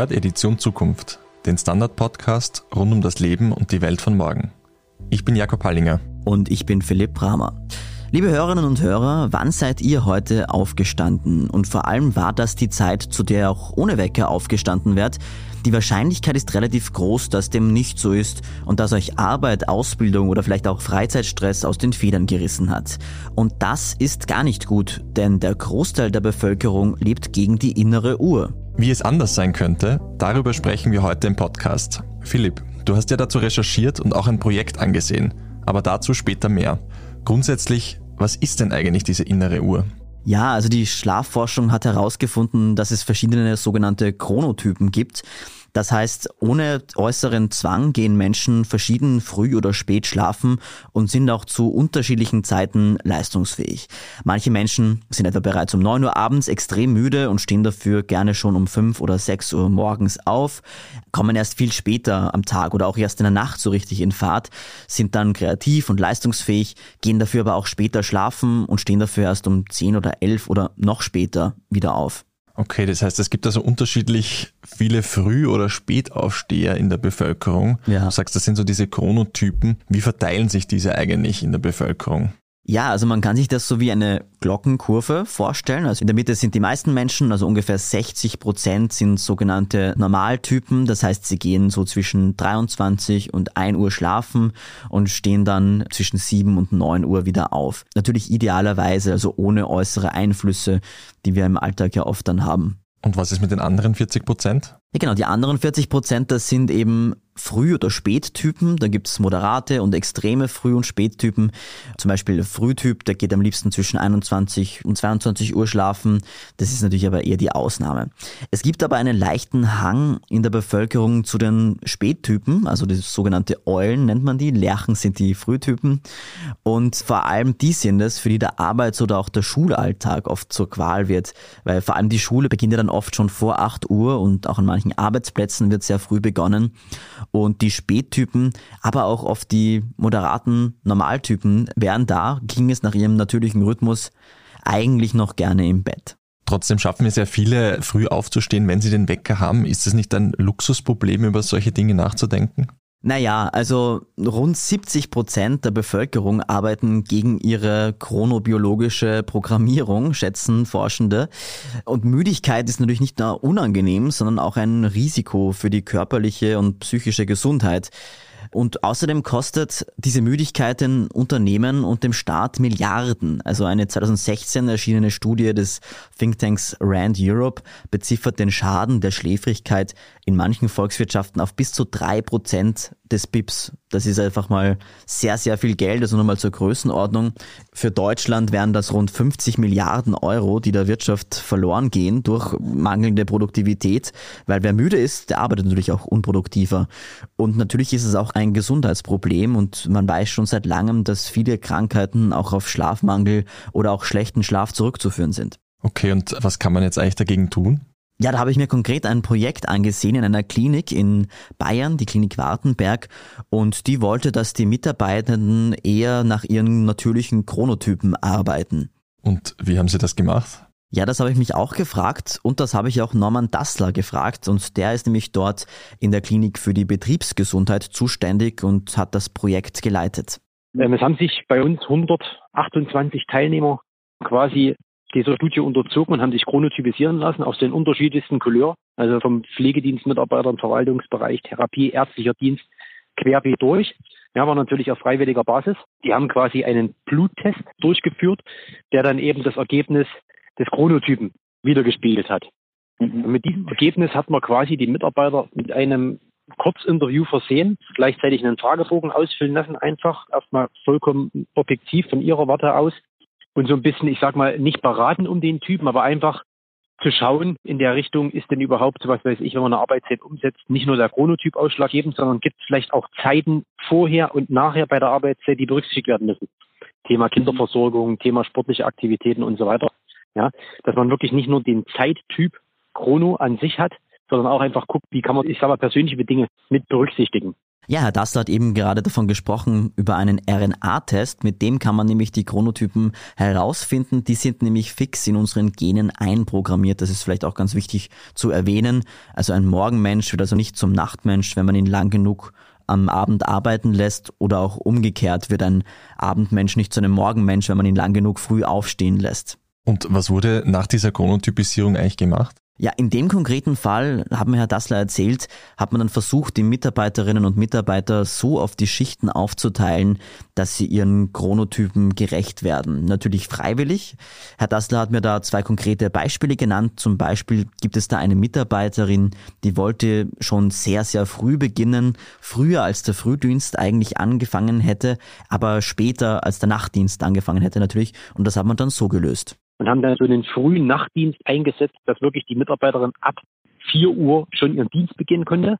hört Edition Zukunft, den Standard-Podcast rund um das Leben und die Welt von morgen. Ich bin Jakob Hallinger. Und ich bin Philipp Bramer. Liebe Hörerinnen und Hörer, wann seid ihr heute aufgestanden? Und vor allem war das die Zeit, zu der auch ohne Wecker aufgestanden wird? Die Wahrscheinlichkeit ist relativ groß, dass dem nicht so ist und dass euch Arbeit, Ausbildung oder vielleicht auch Freizeitstress aus den Federn gerissen hat. Und das ist gar nicht gut, denn der Großteil der Bevölkerung lebt gegen die innere Uhr. Wie es anders sein könnte, darüber sprechen wir heute im Podcast. Philipp, du hast ja dazu recherchiert und auch ein Projekt angesehen, aber dazu später mehr. Grundsätzlich, was ist denn eigentlich diese innere Uhr? Ja, also die Schlafforschung hat herausgefunden, dass es verschiedene sogenannte Chronotypen gibt. Das heißt, ohne äußeren Zwang gehen Menschen verschieden früh oder spät schlafen und sind auch zu unterschiedlichen Zeiten leistungsfähig. Manche Menschen sind etwa bereits um 9 Uhr abends extrem müde und stehen dafür gerne schon um 5 oder 6 Uhr morgens auf, kommen erst viel später am Tag oder auch erst in der Nacht so richtig in Fahrt, sind dann kreativ und leistungsfähig, gehen dafür aber auch später schlafen und stehen dafür erst um 10 oder 11 oder noch später wieder auf. Okay, das heißt, es gibt also unterschiedlich viele Früh- oder Spätaufsteher in der Bevölkerung. Ja. Du sagst, das sind so diese Chronotypen. Wie verteilen sich diese eigentlich in der Bevölkerung? Ja, also man kann sich das so wie eine Glockenkurve vorstellen. Also in der Mitte sind die meisten Menschen, also ungefähr 60 Prozent sind sogenannte Normaltypen. Das heißt, sie gehen so zwischen 23 und 1 Uhr schlafen und stehen dann zwischen 7 und 9 Uhr wieder auf. Natürlich idealerweise, also ohne äußere Einflüsse, die wir im Alltag ja oft dann haben. Und was ist mit den anderen 40 Prozent? Ja, genau, die anderen 40 Prozent, das sind eben Früh- oder Spättypen. Da gibt es moderate und extreme Früh- und Spättypen. Zum Beispiel Frühtyp, der geht am liebsten zwischen 21 und 22 Uhr schlafen. Das ist natürlich aber eher die Ausnahme. Es gibt aber einen leichten Hang in der Bevölkerung zu den Spättypen, also das sogenannte Eulen nennt man die. Lerchen sind die Frühtypen. Und vor allem die sind es, für die der Arbeits- oder auch der Schulalltag oft zur Qual wird. Weil vor allem die Schule beginnt ja dann oft schon vor 8 Uhr und auch an manchen Arbeitsplätzen wird sehr früh begonnen. Und die Spättypen, aber auch oft die moderaten Normaltypen wären da, ging es nach ihrem natürlichen Rhythmus eigentlich noch gerne im Bett. Trotzdem schaffen es ja viele, früh aufzustehen, wenn sie den Wecker haben. Ist es nicht ein Luxusproblem, über solche Dinge nachzudenken? Naja, also rund 70 Prozent der Bevölkerung arbeiten gegen ihre chronobiologische Programmierung, schätzen Forschende. Und Müdigkeit ist natürlich nicht nur unangenehm, sondern auch ein Risiko für die körperliche und psychische Gesundheit. Und außerdem kostet diese Müdigkeit den Unternehmen und dem Staat Milliarden. Also eine 2016 erschienene Studie des Thinktanks Rand Europe beziffert den Schaden der Schläfrigkeit in manchen Volkswirtschaften auf bis zu drei Prozent des BIPs. Das ist einfach mal sehr, sehr viel Geld. Also nochmal zur Größenordnung. Für Deutschland wären das rund 50 Milliarden Euro, die der Wirtschaft verloren gehen durch mangelnde Produktivität. Weil wer müde ist, der arbeitet natürlich auch unproduktiver. Und natürlich ist es auch ein Gesundheitsproblem und man weiß schon seit langem, dass viele Krankheiten auch auf Schlafmangel oder auch schlechten Schlaf zurückzuführen sind. Okay, und was kann man jetzt eigentlich dagegen tun? Ja, da habe ich mir konkret ein Projekt angesehen in einer Klinik in Bayern, die Klinik Wartenberg, und die wollte, dass die Mitarbeitenden eher nach ihren natürlichen Chronotypen arbeiten. Und wie haben Sie das gemacht? Ja, das habe ich mich auch gefragt und das habe ich auch Norman Dassler gefragt und der ist nämlich dort in der Klinik für die Betriebsgesundheit zuständig und hat das Projekt geleitet. Ähm, es haben sich bei uns 128 Teilnehmer quasi dieser Studie unterzogen und haben sich chronotypisieren lassen aus den unterschiedlichsten Couleur, also vom Pflegedienstmitarbeitern, Verwaltungsbereich, Therapie, ärztlicher Dienst, querbeet durch. Ja, war natürlich auf freiwilliger Basis. Die haben quasi einen Bluttest durchgeführt, der dann eben das Ergebnis des Chronotypen wiedergespiegelt hat. Mhm. Und mit diesem Ergebnis hat man quasi die Mitarbeiter mit einem Kurzinterview versehen, gleichzeitig einen Fragebogen ausfüllen lassen, einfach erstmal vollkommen objektiv von ihrer Warte aus und so ein bisschen, ich sag mal, nicht beraten um den Typen, aber einfach zu schauen in der Richtung, ist denn überhaupt, was weiß ich, wenn man eine Arbeitszeit umsetzt, nicht nur der Chronotyp ausschlaggebend, sondern gibt es vielleicht auch Zeiten vorher und nachher bei der Arbeitszeit, die berücksichtigt werden müssen. Thema Kinderversorgung, Thema sportliche Aktivitäten und so weiter. Ja, dass man wirklich nicht nur den Zeittyp Chrono an sich hat, sondern auch einfach guckt, wie kann man, ich sag mal, persönliche Dinge mit berücksichtigen. Ja, Herr Dassler hat eben gerade davon gesprochen, über einen RNA-Test. Mit dem kann man nämlich die Chronotypen herausfinden. Die sind nämlich fix in unseren Genen einprogrammiert. Das ist vielleicht auch ganz wichtig zu erwähnen. Also ein Morgenmensch wird also nicht zum Nachtmensch, wenn man ihn lang genug am Abend arbeiten lässt oder auch umgekehrt wird ein Abendmensch nicht zu einem Morgenmensch, wenn man ihn lang genug früh aufstehen lässt. Und was wurde nach dieser Chronotypisierung eigentlich gemacht? Ja, in dem konkreten Fall, haben Herr Dassler erzählt, hat man dann versucht, die Mitarbeiterinnen und Mitarbeiter so auf die Schichten aufzuteilen, dass sie ihren Chronotypen gerecht werden. Natürlich freiwillig. Herr Dassler hat mir da zwei konkrete Beispiele genannt. Zum Beispiel gibt es da eine Mitarbeiterin, die wollte schon sehr, sehr früh beginnen, früher als der Frühdienst eigentlich angefangen hätte, aber später als der Nachtdienst angefangen hätte natürlich. Und das hat man dann so gelöst und haben dann so einen frühen Nachtdienst eingesetzt, dass wirklich die Mitarbeiterin ab 4 Uhr schon ihren Dienst beginnen konnte.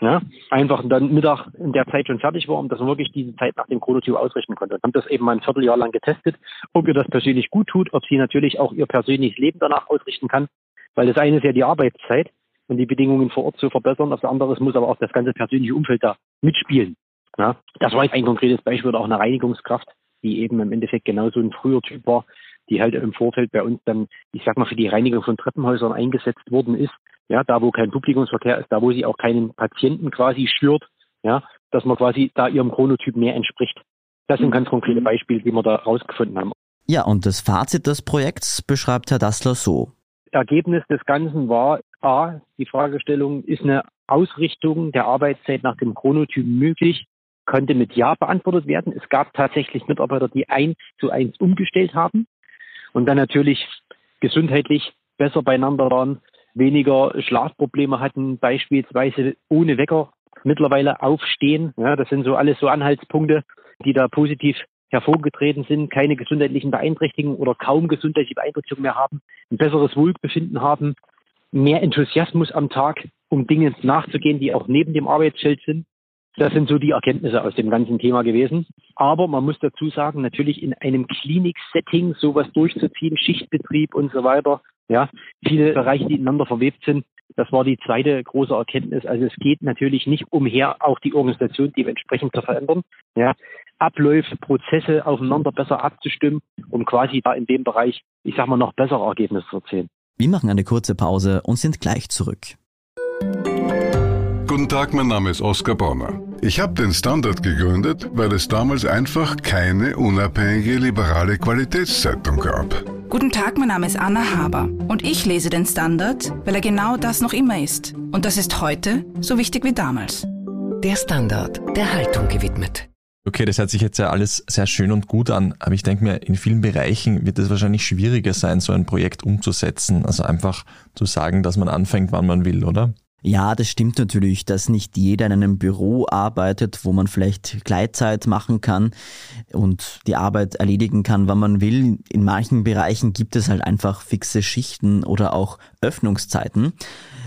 Ja, einfach dann Mittag in der Zeit schon fertig war, um dass man wirklich diese Zeit nach dem Chronotyp ausrichten konnte. Und haben das eben mal ein Vierteljahr lang getestet, ob ihr das persönlich gut tut, ob sie natürlich auch ihr persönliches Leben danach ausrichten kann. Weil das eine ist ja die Arbeitszeit und die Bedingungen vor Ort zu verbessern. Das andere muss aber auch das ganze persönliche Umfeld da mitspielen. Ja, das war jetzt ein konkretes Beispiel auch eine Reinigungskraft, die eben im Endeffekt genauso ein früher Typ war, die halt im Vorfeld bei uns dann, ich sag mal, für die Reinigung von Treppenhäusern eingesetzt worden ist. Ja, da wo kein Publikumsverkehr ist, da wo sie auch keinen Patienten quasi stört, ja, dass man quasi da ihrem Chronotyp mehr entspricht. Das sind ganz konkrete Beispiele, die wir da rausgefunden haben. Ja, und das Fazit des Projekts beschreibt Herr Dassler so. Ergebnis des Ganzen war A, die Fragestellung, ist eine Ausrichtung der Arbeitszeit nach dem Chronotyp möglich? Konnte mit Ja beantwortet werden. Es gab tatsächlich Mitarbeiter, die eins zu eins umgestellt haben und dann natürlich gesundheitlich besser beieinander waren, weniger Schlafprobleme hatten, beispielsweise ohne Wecker mittlerweile aufstehen. Ja, das sind so alles so Anhaltspunkte, die da positiv hervorgetreten sind, keine gesundheitlichen Beeinträchtigungen oder kaum gesundheitliche Beeinträchtigungen mehr haben, ein besseres Wohlbefinden haben, mehr Enthusiasmus am Tag, um Dinge nachzugehen, die auch neben dem Arbeitsfeld sind. Das sind so die Erkenntnisse aus dem ganzen Thema gewesen. Aber man muss dazu sagen, natürlich in einem Klinik-Setting sowas durchzuziehen, Schichtbetrieb und so weiter, ja, viele Bereiche, die ineinander verwebt sind, das war die zweite große Erkenntnis. Also es geht natürlich nicht umher, auch die Organisation dementsprechend zu verändern, ja, Abläufe, Prozesse aufeinander besser abzustimmen, um quasi da in dem Bereich, ich sag mal, noch bessere Ergebnisse zu erzielen. Wir machen eine kurze Pause und sind gleich zurück. Guten Tag, mein Name ist Oskar Bonner. Ich habe den Standard gegründet, weil es damals einfach keine unabhängige liberale Qualitätszeitung gab. Guten Tag, mein Name ist Anna Haber und ich lese den Standard, weil er genau das noch immer ist. Und das ist heute so wichtig wie damals. Der Standard, der Haltung gewidmet. Okay, das hört sich jetzt ja alles sehr schön und gut an, aber ich denke mir, in vielen Bereichen wird es wahrscheinlich schwieriger sein, so ein Projekt umzusetzen. Also einfach zu sagen, dass man anfängt, wann man will, oder? Ja, das stimmt natürlich, dass nicht jeder in einem Büro arbeitet, wo man vielleicht Gleitzeit machen kann und die Arbeit erledigen kann, wann man will. In manchen Bereichen gibt es halt einfach fixe Schichten oder auch Öffnungszeiten.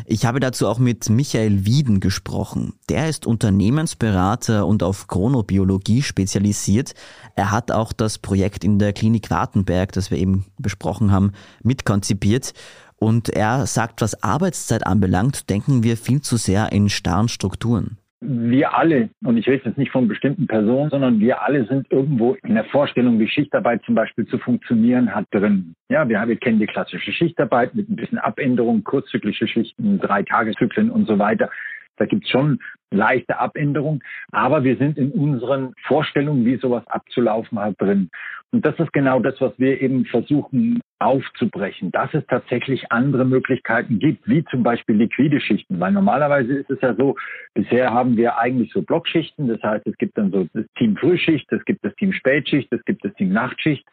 Ich habe dazu auch mit Michael Wieden gesprochen. Der ist Unternehmensberater und auf Chronobiologie spezialisiert. Er hat auch das Projekt in der Klinik Wartenberg, das wir eben besprochen haben, mitkonzipiert. Und er sagt, was Arbeitszeit anbelangt, denken wir viel zu sehr in starren Strukturen. Wir alle, und ich rede jetzt nicht von bestimmten Personen, sondern wir alle sind irgendwo in der Vorstellung, wie Schichtarbeit zum Beispiel zu funktionieren hat drin. Ja, wir, wir kennen die klassische Schichtarbeit mit ein bisschen Abänderung, kurzzyklische Schichten, drei Tageszyklen und so weiter. Da gibt es schon leichte Abänderungen, aber wir sind in unseren Vorstellungen, wie sowas abzulaufen hat, drin. Und das ist genau das, was wir eben versuchen aufzubrechen, dass es tatsächlich andere Möglichkeiten gibt, wie zum Beispiel liquide Schichten. Weil normalerweise ist es ja so, bisher haben wir eigentlich so Blockschichten. Das heißt, es gibt dann so das Team Frühschicht, es gibt das Team Spätschicht, es gibt das Team Nachtschicht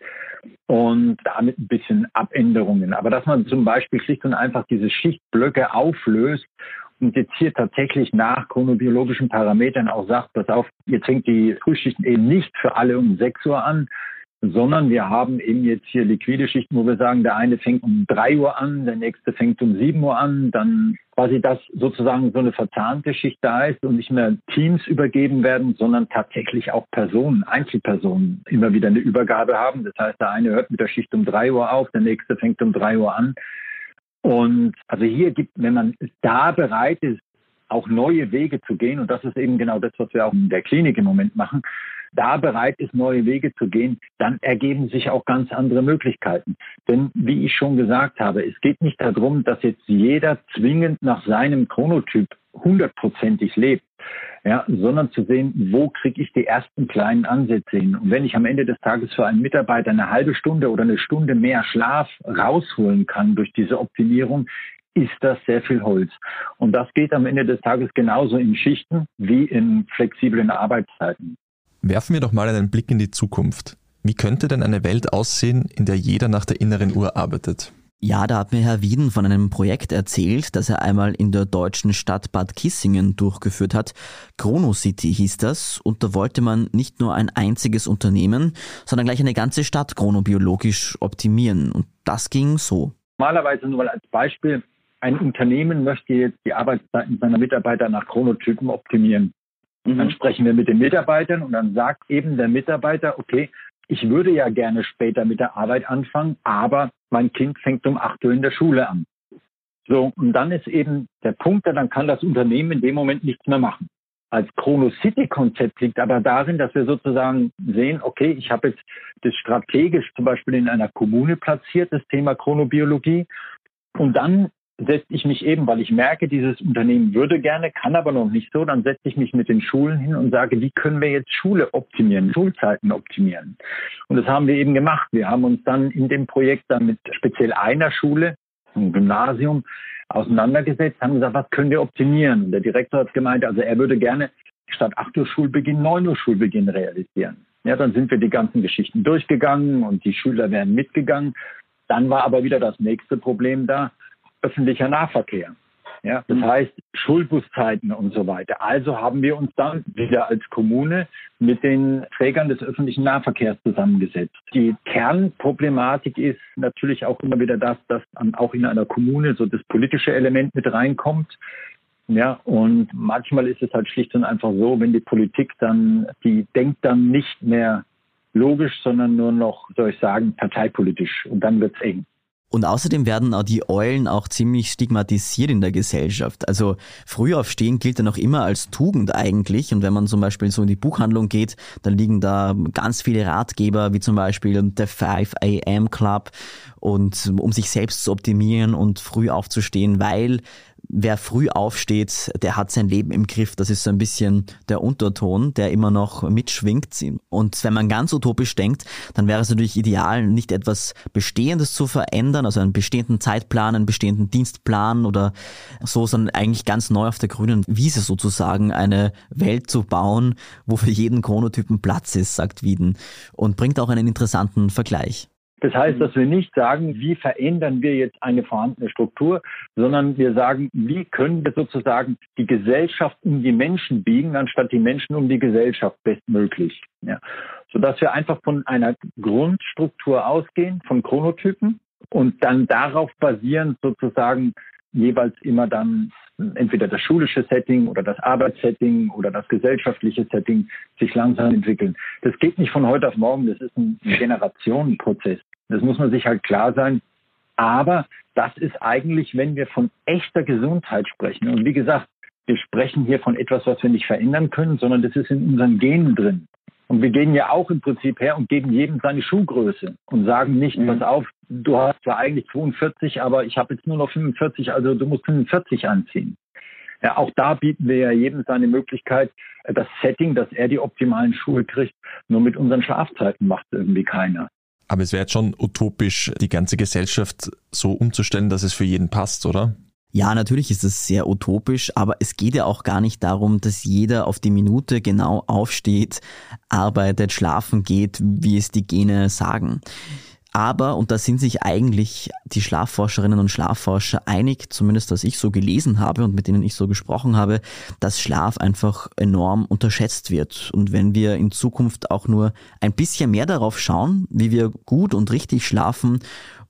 und damit ein bisschen Abänderungen. Aber dass man zum Beispiel schlicht und einfach diese Schichtblöcke auflöst und jetzt hier tatsächlich nach chronobiologischen Parametern auch sagt, pass auf, jetzt fängt die Frühschichten eben nicht für alle um 6 Uhr an, sondern wir haben eben jetzt hier liquide Schichten, wo wir sagen, der eine fängt um 3 Uhr an, der nächste fängt um 7 Uhr an, dann quasi, dass sozusagen so eine verzahnte Schicht da ist und nicht mehr Teams übergeben werden, sondern tatsächlich auch Personen, Einzelpersonen immer wieder eine Übergabe haben. Das heißt, der eine hört mit der Schicht um 3 Uhr auf, der nächste fängt um 3 Uhr an. Und also hier gibt, wenn man da bereit ist, auch neue Wege zu gehen. Und das ist eben genau das, was wir auch in der Klinik im Moment machen. Da bereit ist, neue Wege zu gehen, dann ergeben sich auch ganz andere Möglichkeiten. Denn wie ich schon gesagt habe, es geht nicht darum, dass jetzt jeder zwingend nach seinem Chronotyp hundertprozentig lebt, ja, sondern zu sehen, wo kriege ich die ersten kleinen Ansätze hin. Und wenn ich am Ende des Tages für einen Mitarbeiter eine halbe Stunde oder eine Stunde mehr Schlaf rausholen kann durch diese Optimierung, ist das sehr viel Holz. Und das geht am Ende des Tages genauso in Schichten wie in flexiblen Arbeitszeiten. Werfen wir doch mal einen Blick in die Zukunft. Wie könnte denn eine Welt aussehen, in der jeder nach der inneren Uhr arbeitet? Ja, da hat mir Herr Wieden von einem Projekt erzählt, das er einmal in der deutschen Stadt Bad Kissingen durchgeführt hat. Chrono City hieß das und da wollte man nicht nur ein einziges Unternehmen, sondern gleich eine ganze Stadt chronobiologisch optimieren und das ging so. Normalerweise nur mal als Beispiel, ein Unternehmen möchte jetzt die Arbeitszeiten seiner Mitarbeiter nach Chronotypen optimieren. Mhm. Dann sprechen wir mit den Mitarbeitern und dann sagt eben der Mitarbeiter, okay, ich würde ja gerne später mit der Arbeit anfangen, aber mein Kind fängt um 8 Uhr in der Schule an. So, und dann ist eben der Punkt, dann kann das Unternehmen in dem Moment nichts mehr machen. Als Chrono City Konzept liegt aber darin, dass wir sozusagen sehen, okay, ich habe jetzt das strategisch zum Beispiel in einer Kommune platziert, das Thema Chronobiologie. Und dann setze ich mich eben, weil ich merke, dieses Unternehmen würde gerne, kann aber noch nicht so, dann setze ich mich mit den Schulen hin und sage, wie können wir jetzt Schule optimieren, Schulzeiten optimieren. Und das haben wir eben gemacht. Wir haben uns dann in dem Projekt dann mit speziell einer Schule, einem Gymnasium, auseinandergesetzt, haben gesagt, was können wir optimieren? Und der Direktor hat gemeint, also er würde gerne statt 8 Uhr Schulbeginn 9 Uhr Schulbeginn realisieren. Ja, dann sind wir die ganzen Geschichten durchgegangen und die Schüler wären mitgegangen. Dann war aber wieder das nächste Problem da öffentlicher Nahverkehr. Ja, das mhm. heißt Schulbuszeiten und so weiter. Also haben wir uns dann wieder als Kommune mit den Trägern des öffentlichen Nahverkehrs zusammengesetzt. Die Kernproblematik ist natürlich auch immer wieder das, dass auch in einer Kommune so das politische Element mit reinkommt. Ja, und manchmal ist es halt schlicht und einfach so, wenn die Politik dann, die denkt dann nicht mehr logisch, sondern nur noch, soll ich sagen, parteipolitisch. Und dann wird's eng. Und außerdem werden auch die Eulen auch ziemlich stigmatisiert in der Gesellschaft. Also früh aufstehen gilt ja noch immer als Tugend eigentlich. Und wenn man zum Beispiel so in die Buchhandlung geht, dann liegen da ganz viele Ratgeber, wie zum Beispiel der 5 AM Club und um sich selbst zu optimieren und früh aufzustehen, weil wer früh aufsteht, der hat sein Leben im Griff. Das ist so ein bisschen der Unterton, der immer noch mitschwingt. Und wenn man ganz utopisch denkt, dann wäre es natürlich ideal, nicht etwas Bestehendes zu verändern, also einen bestehenden Zeitplan, einen bestehenden Dienstplan oder so, sondern eigentlich ganz neu auf der grünen Wiese sozusagen eine Welt zu bauen, wo für jeden Chronotypen Platz ist, sagt Wieden. Und bringt auch einen interessanten Vergleich. Das heißt, dass wir nicht sagen, wie verändern wir jetzt eine vorhandene Struktur, sondern wir sagen, wie können wir sozusagen die Gesellschaft um die Menschen biegen, anstatt die Menschen um die Gesellschaft bestmöglich. Ja. Sodass wir einfach von einer Grundstruktur ausgehen, von Chronotypen und dann darauf basierend sozusagen jeweils immer dann entweder das schulische Setting oder das Arbeitssetting oder das gesellschaftliche Setting sich langsam entwickeln. Das geht nicht von heute auf morgen, das ist ein Generationenprozess. Das muss man sich halt klar sein. Aber das ist eigentlich, wenn wir von echter Gesundheit sprechen. Und wie gesagt, wir sprechen hier von etwas, was wir nicht verändern können, sondern das ist in unseren Genen drin. Und wir gehen ja auch im Prinzip her und geben jedem seine Schuhgröße und sagen nicht, mhm. pass auf, du hast zwar eigentlich 42, aber ich habe jetzt nur noch 45, also du musst 45 anziehen. Ja, auch da bieten wir ja jedem seine Möglichkeit, das Setting, dass er die optimalen Schuhe kriegt. Nur mit unseren Schlafzeiten macht irgendwie keiner. Aber es wäre jetzt schon utopisch, die ganze Gesellschaft so umzustellen, dass es für jeden passt, oder? Ja, natürlich ist es sehr utopisch, aber es geht ja auch gar nicht darum, dass jeder auf die Minute genau aufsteht, arbeitet, schlafen geht, wie es die Gene sagen. Aber, und da sind sich eigentlich die Schlafforscherinnen und Schlafforscher einig, zumindest was ich so gelesen habe und mit denen ich so gesprochen habe, dass Schlaf einfach enorm unterschätzt wird. Und wenn wir in Zukunft auch nur ein bisschen mehr darauf schauen, wie wir gut und richtig schlafen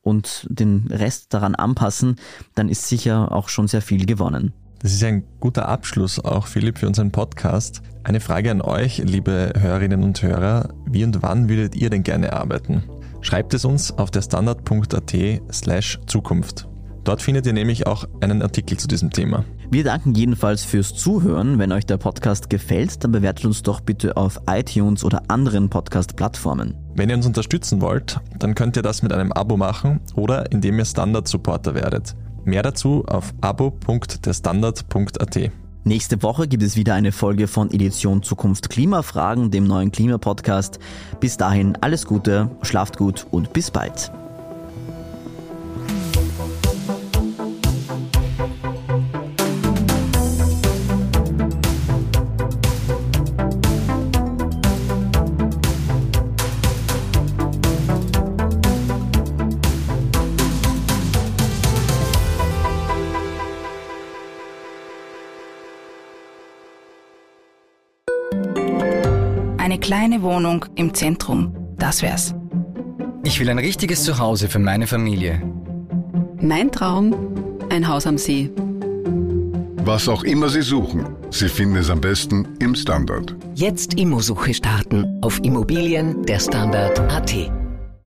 und den Rest daran anpassen, dann ist sicher auch schon sehr viel gewonnen. Das ist ein guter Abschluss auch, Philipp, für unseren Podcast. Eine Frage an euch, liebe Hörerinnen und Hörer. Wie und wann würdet ihr denn gerne arbeiten? Schreibt es uns auf der standard.at slash Zukunft. Dort findet ihr nämlich auch einen Artikel zu diesem Thema. Wir danken jedenfalls fürs Zuhören. Wenn euch der Podcast gefällt, dann bewertet uns doch bitte auf iTunes oder anderen Podcast-Plattformen. Wenn ihr uns unterstützen wollt, dann könnt ihr das mit einem Abo machen oder indem ihr Standard-Supporter werdet. Mehr dazu auf abo.derstandard.at. Nächste Woche gibt es wieder eine Folge von Edition Zukunft Klimafragen, dem neuen Klimapodcast. Bis dahin alles Gute, schlaft gut und bis bald. Eine kleine Wohnung im Zentrum, das wär's. Ich will ein richtiges Zuhause für meine Familie. Mein Traum, ein Haus am See. Was auch immer Sie suchen, Sie finden es am besten im Standard. Jetzt Immosuche starten auf Immobilien der Standard.at.